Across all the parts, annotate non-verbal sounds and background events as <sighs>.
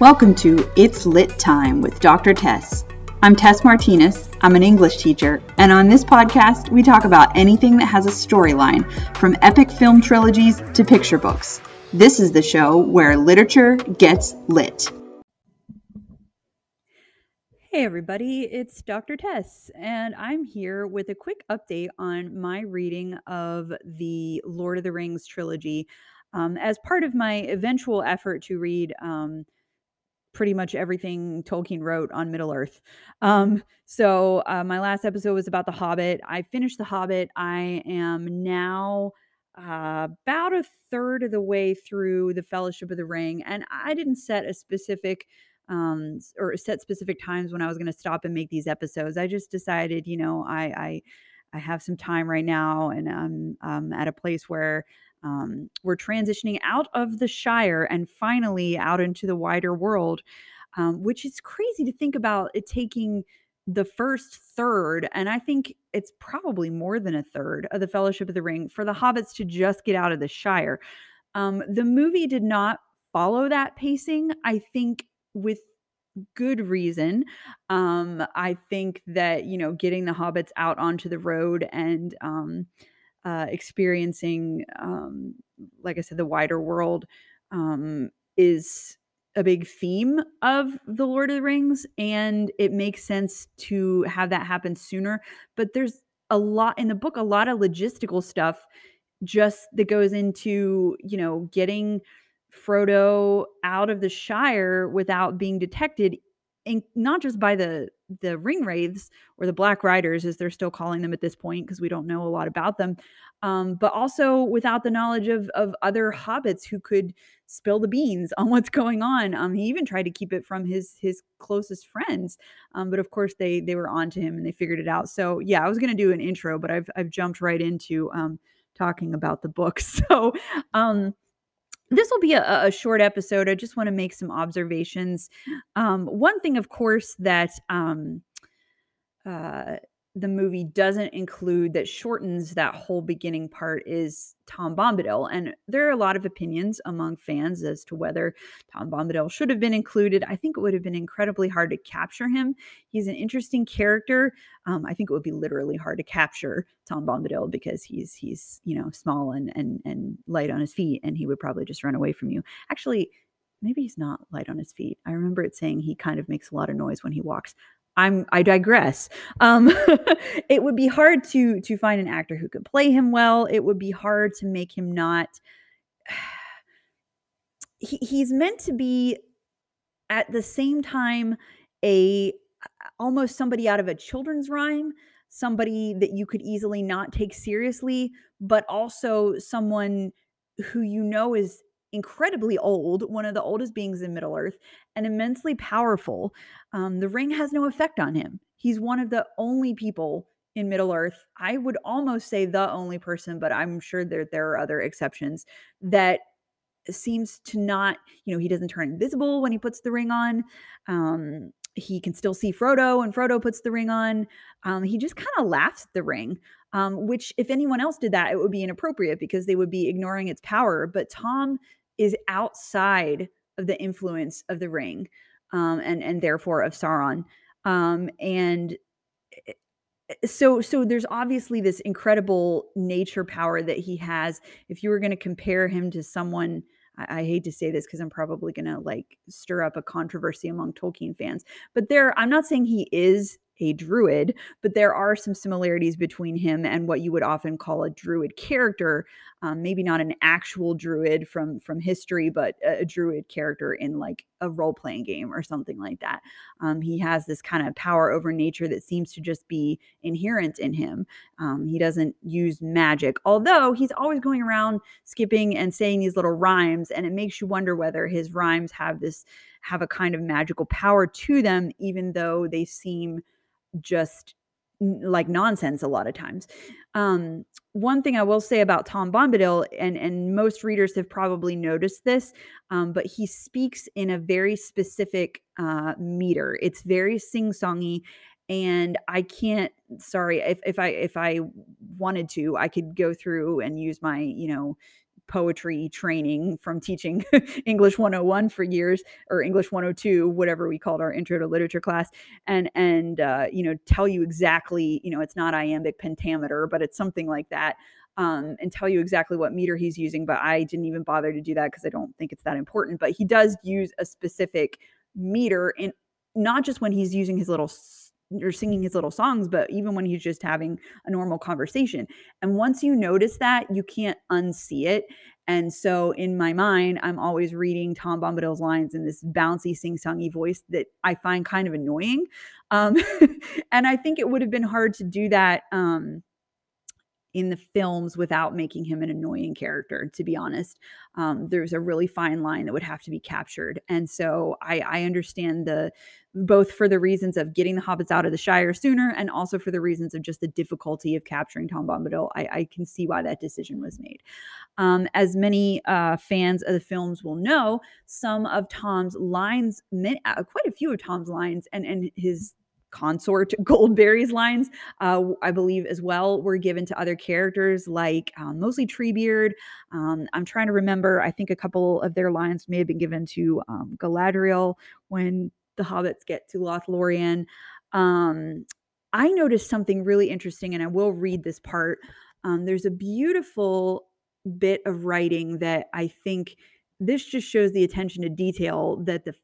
Welcome to It's Lit Time with Dr. Tess. I'm Tess Martinez. I'm an English teacher, and on this podcast, we talk about anything that has a storyline, from epic film trilogies to picture books. This is the show where literature gets lit. Hey, everybody, it's Dr. Tess, and I'm here with a quick update on my reading of the Lord of the Rings trilogy um, as part of my eventual effort to read. Um, pretty much everything Tolkien wrote on Middle Earth. Um, so uh, my last episode was about The Hobbit. I finished The Hobbit. I am now uh, about a third of the way through the Fellowship of the Ring, and I didn't set a specific um, or set specific times when I was going to stop and make these episodes. I just decided, you know, I I, I have some time right now, and I'm at a place where um, we're transitioning out of the Shire and finally out into the wider world, um, which is crazy to think about it taking the first third, and I think it's probably more than a third of the Fellowship of the Ring for the hobbits to just get out of the Shire. Um, the movie did not follow that pacing. I think with good reason. Um, I think that, you know, getting the hobbits out onto the road and um, uh, experiencing, um, like I said, the wider world um, is a big theme of the Lord of the Rings, and it makes sense to have that happen sooner. But there's a lot in the book, a lot of logistical stuff just that goes into, you know, getting Frodo out of the Shire without being detected, and not just by the the ring wraiths or the black riders as they're still calling them at this point because we don't know a lot about them um, but also without the knowledge of of other hobbits who could spill the beans <laughs> on what's going on. Um, he even tried to keep it from his his closest friends um, but of course they they were on to him and they figured it out. So yeah i was going to do an intro but i've i've jumped right into um, talking about the book. <laughs> So um this will be a, a, short episode. I just want to make some observations. Um, one thing, of course, that um, uh, the movie doesn't include that shortens that whole beginning part is Tom Bombadil. And there are a lot of opinions among fans as to whether Tom Bombadil should have been included. I think it would have been incredibly hard to capture him. He's an interesting character. Um, I think it would be literally hard to capture Tom Bombadil because he's he's you know small and and and light on his feet, and he would probably just run away from you. Actually, maybe he's not light on his feet. I remember it saying he kind of makes a lot of noise when he walks. I'm I digress. Um, <laughs> it would be hard to to find an actor who could play him well. It would be hard to make him not. <sighs> He, he's meant to be at the same time a almost somebody out of a children's rhyme, somebody that you could easily not take seriously, but also someone who you know is incredibly old, one of the oldest beings in Middle Earth, and immensely powerful. Um, the ring has no effect on him. He's one of the only people in Middle Earth. I would almost say the only person, but I'm sure that there are other exceptions that seems to not, you know, he doesn't turn invisible when he puts the ring on. Um, he can still see Frodo and Frodo puts the ring on. Um, he just kind of laughs at the ring, um, which, if anyone else did that, it would be inappropriate because they would be ignoring its power. But Tom is outside of the influence of the ring um, and and therefore of Sauron. Um, and eh, eh, so so there's obviously this incredible nature power that he has. If you were going to compare him to someone, I, I hate to say this because I'm probably going to like stir up a controversy among Tolkien fans, but there I'm not saying he is a druid, but there are some similarities between him and what you would often call a druid character. Um, maybe not an actual druid from from history, but a, a druid character in like a role playing game or something like that. Um, he has this kind of power over nature that seems to just be inherent in him. Um, he doesn't use magic, although he's always going around skipping and saying these little rhymes, and it makes you wonder whether his rhymes have this have a kind of magical power to them, even though they seem just like nonsense a lot of times. Um, one thing I will say about Tom Bombadil, and and most readers have probably noticed this, um, but he speaks in a very specific uh, meter. It's very sing-songy, and I can't. Sorry, if if I if I wanted to, I could go through and use my you know poetry training from teaching <laughs> English 101 for years or English 102, whatever we called our intro to literature class, and and uh, you know tell you exactly, you know, it's not iambic pentameter, but it's something like that. Um, and tell you exactly what meter he's using, but I didn't even bother to do that because I don't think it's that important. But he does use a specific meter in not just when he's using his little or singing his little songs, but even when he's just having a normal conversation. And once you notice that, you can't unsee it. And so in my mind, I'm always reading Tom Bombadil's lines in this bouncy, sing-songy voice that I find kind of annoying. Um, <laughs> and I think it would have been hard to do that um, in the films without making him an annoying character to be honest um, there's a really fine line that would have to be captured and so I, I understand the both for the reasons of getting the hobbits out of the shire sooner and also for the reasons of just the difficulty of capturing tom bombadil i, I can see why that decision was made um, as many uh, fans of the films will know some of tom's lines uh, quite a few of tom's lines and and his consort <laughs> Goldberry's lines, uh, I believe as well, were given to other characters like um, mostly Treebeard. Um, I'm trying to remember. I think a couple of their lines may have been given to um, Galadriel when the hobbits get to Lothlorien. Um, I noticed something really interesting, and I will read this part. Um, there's a beautiful bit of writing that I think this just shows the attention to detail that the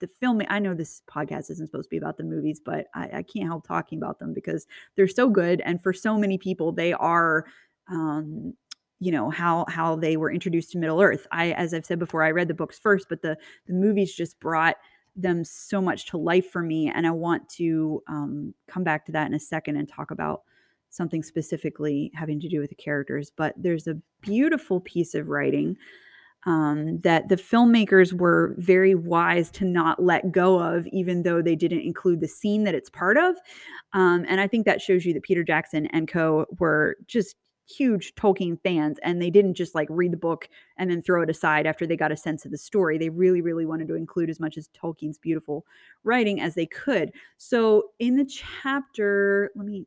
the film i know this podcast isn't supposed to be about the movies but I, I, can't help talking about them because they're so good and for so many people they are um you know how how they were introduced to middle earth i as i've said before i read the books first but the the movies just brought them so much to life for me and i want to um, come back to that in a second and talk about something specifically having to do with the characters but there's a beautiful piece of writing um, that the filmmakers were very wise to not let go of, even though they didn't include the scene that it's part of. Um, and I think that shows you that Peter Jackson and co were just huge Tolkien fans and they didn't just like read the book and then throw it aside after they got a sense of the story. They really, really wanted to include as much as Tolkien's beautiful writing as they could. So in the chapter, let me,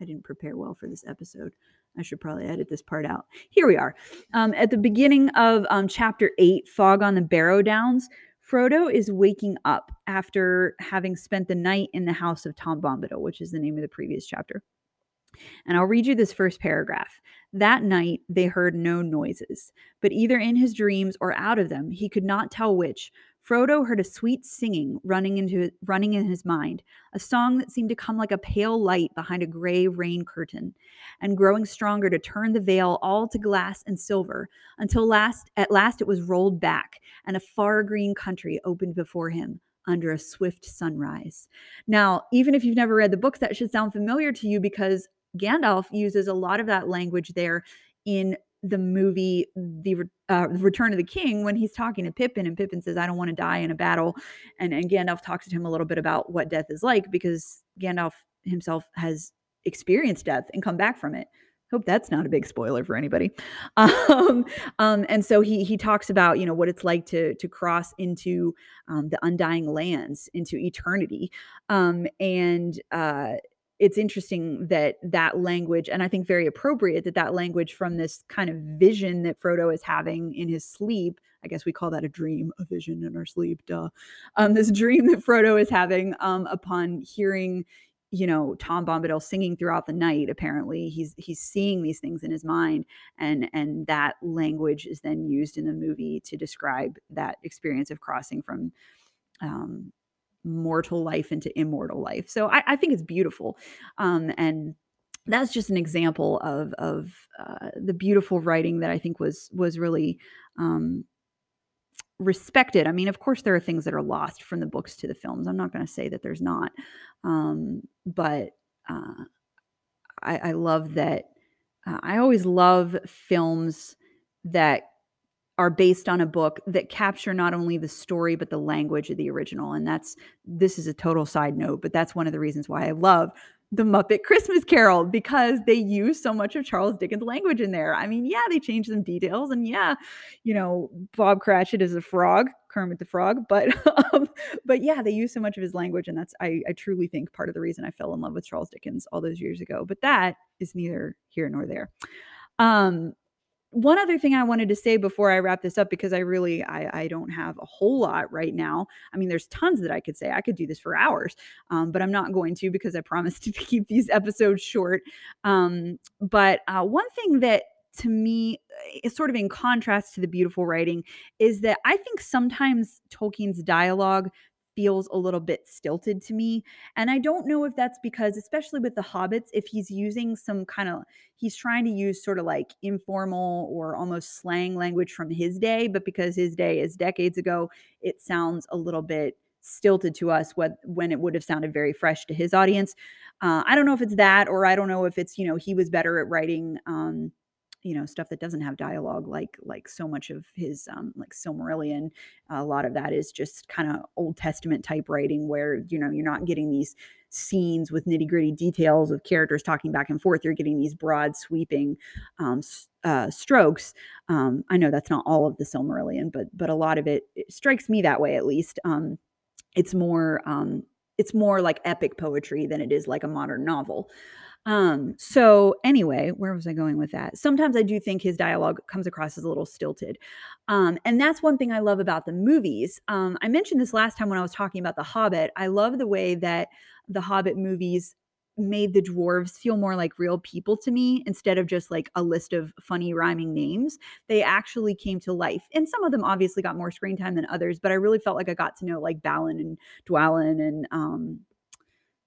I didn't prepare well for this episode. I should probably edit this part out. Here we are. Um, at the beginning of um, chapter eight, Fog on the Barrow Downs, Frodo is waking up after having spent the night in the house of Tom Bombadil, which is the name of the previous chapter. And I'll read you this first paragraph. That night they heard no noises, but either in his dreams or out of them, he could not tell which, Frodo heard a sweet singing running into running in his mind, a song that seemed to come like a pale light behind a gray rain curtain, and growing stronger to turn the veil all to glass and silver, until last at last it was rolled back, and a far green country opened before him under a swift sunrise. Now, even if you've never read the books, that should sound familiar to you because Gandalf uses a lot of that language there in the movie the uh, return of the king when he's talking to pippin and pippin says i don't want to die in a battle. And, and gandalf talks to him a little bit about what death is like because gandalf himself has experienced death and come back from it. Hope that's not a big spoiler for anybody. <laughs> Um, um, and so he he talks about you know what it's like to to cross into um, the undying lands into eternity. Um, and uh, it's interesting that that language, and I think very appropriate that that language from this kind of vision that Frodo is having in his sleep. I guess we call that a dream, a vision in our sleep, duh. Um, this <laughs> dream that Frodo is having um, upon hearing, you know, Tom Bombadil singing throughout the night. Apparently, he's he's seeing these things in his mind, and and that language is then used in the movie to describe that experience of crossing from um, mortal life into immortal life. So I, I think it's beautiful. Um, and that's just an example of of uh, the beautiful writing that I think was was really um, respected. I mean, of course, there are things that are lost from the books to the films. I'm not going to say that there's not, um, but uh, I, I, love that. Uh, I always love films that are based on a book that capture not only the story but the language of the original. And that's this is a total side note but that's one of the reasons why i love the muppet christmas carol because they use so much of charles dickens language in there. I mean yeah they change some details and yeah you know bob cratchit is a frog kermit the frog but <laughs> um, but yeah they use so much of his language and that's I, I truly think part of the reason i fell in love with charles dickens all those years ago. But that is neither here nor there. Um one other thing I wanted to say before I wrap this up, because I really I, I don't have a whole lot right now. I mean, there's tons that I could say. I could do this for hours, um, but I'm not going to because I promised <laughs> to keep these episodes short. Um, but uh, one thing that to me is sort of in contrast to the beautiful writing is that I think sometimes Tolkien's dialogue feels a little bit stilted to me. And I don't know if that's because, especially with the hobbits, if he's using some kind of, he's trying to use sort of like informal or almost slang language from his day, but because his day is decades ago, it sounds a little bit stilted to us what, when it would have sounded very fresh to his audience. Uh, I don't know if it's that, or I don't know if it's, you know, he was better at writing. Um, you know stuff that doesn't have dialogue like like so much of his um like silmarillion a lot of that is just kind of old testament type writing where you know you're not getting these scenes with nitty gritty details of characters talking back and forth. You're getting these broad sweeping um, uh, strokes. Um, i know that's not all of the silmarillion but but a lot of it, it strikes me that way at least. Um, it's more um, it's more like epic poetry than it is like a modern novel um, so anyway, where was I going with that? Sometimes I do think his dialogue comes across as a little stilted. Um, and that's one thing I love about the movies. Um, I mentioned this last time when I was talking about The Hobbit. I love the way that the Hobbit movies made the dwarves feel more like real people to me instead of just like a list of funny rhyming names. They actually came to life. And some of them obviously got more screen time than others, but I really felt like I got to know like Balin and Dwalin and um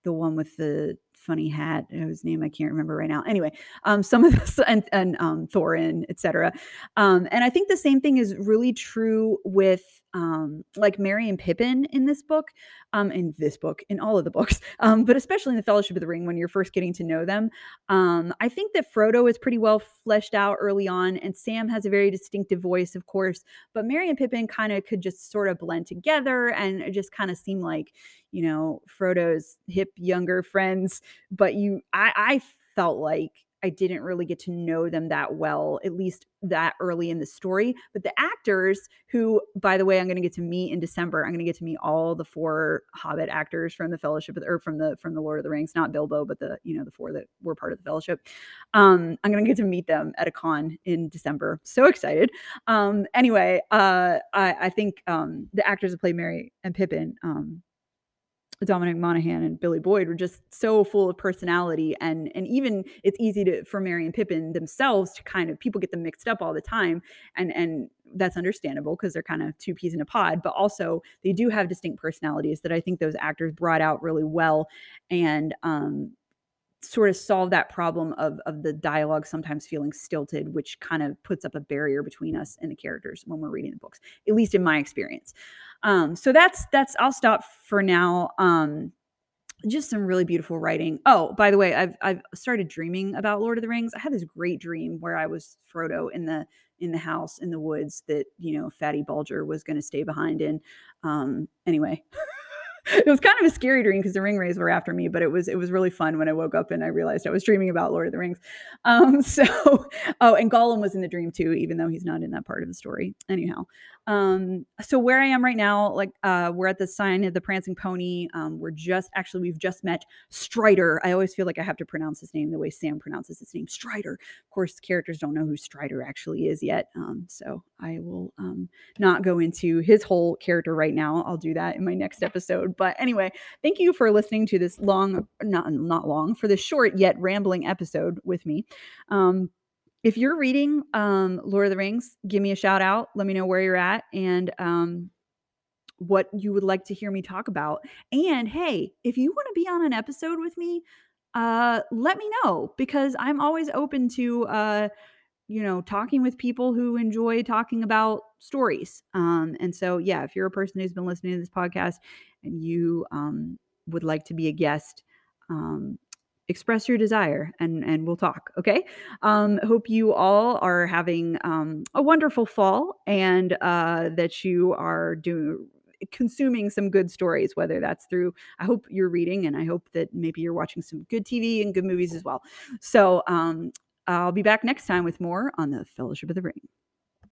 the one with the funny hat whose name I can't remember right now. Anyway, um, some of this <laughs> and, and um, Thorin, etc. Um, and I think the same thing is really true with um, like Merry and Pippin in this book, um, in this book, in all of the books, <laughs> um, but especially in the Fellowship of the Ring when you're first getting to know them. Um, I think that Frodo is pretty well fleshed out early on, and Sam has a very distinctive voice, of course. But Merry and Pippin kind of could just sort of blend together, and just kind of seem like, you know, Frodo's hip younger friends. But you, I, I felt like I didn't really get to know them that well, at least that early in the story. But the actors, who, by the way, I'm going to get to meet in December. I'm going to get to meet all the four Hobbit actors from the Fellowship, the, or from the from the Lord of the Rings, not Bilbo, but the you know the four that were part of the Fellowship. Um, I'm going to get to meet them at a con in December. So excited. Um, anyway, uh, I, I think um, the actors that play Merry and Pippin. Um, Dominic Monaghan and Billy Boyd were just so full of personality and and even it's easy to for Merry and Pippin themselves to kind of people get them mixed up all the time and and that's understandable because they're kind of two peas in a pod but also they do have distinct personalities that I think those actors brought out really well and um sort of solve that problem of of the dialogue sometimes feeling stilted which kind of puts up a barrier between us and the characters when we're reading the books at least in my experience. Um so that's that's i'll stop for now. Um just some really beautiful writing. Oh by the way i've i've started dreaming about lord of the rings. I had this great dream where i was frodo in the in the house in the woods that you know fatty bolger was going to stay behind in. Um anyway <laughs> <laughs> it was kind of a scary dream because the ring wraiths were after me, but it was it was really fun when I woke up and I realized I was dreaming about Lord of the Rings. <laughs> Um, so oh, and Gollum was in the dream too, even though he's not in that part of the story. Anyhow, um, so where I am right now, like uh, we're at the sign of the Prancing Pony. Um, we're just actually we've just met Strider. I always feel like I have to pronounce his name the way Sam pronounces his name, Strider. Of course, characters don't know who Strider actually is yet, um, so I will um, not go into his whole character right now. I'll do that in my next But anyway, thank you for listening to this long, not not long, for this short yet rambling episode with me. Um, if you're reading um, Lord of the Rings, give me a shout out. Let me know where you're at and um, what you would like to hear me talk about. And hey, if you want to be on an episode with me, uh, let me know because I'm always open to, uh, you know, talking with people who enjoy talking about stories. Um, and so, yeah, if you're a person who's been listening to this podcast and you um, would like to be a guest, um, express your desire and and we'll talk okay um hope you all are having um a wonderful fall and uh that you are doing consuming some good stories whether that's through i hope you're reading and i hope that maybe you're watching some good tv and good movies as well so um i'll be back next time with more on the fellowship of the ring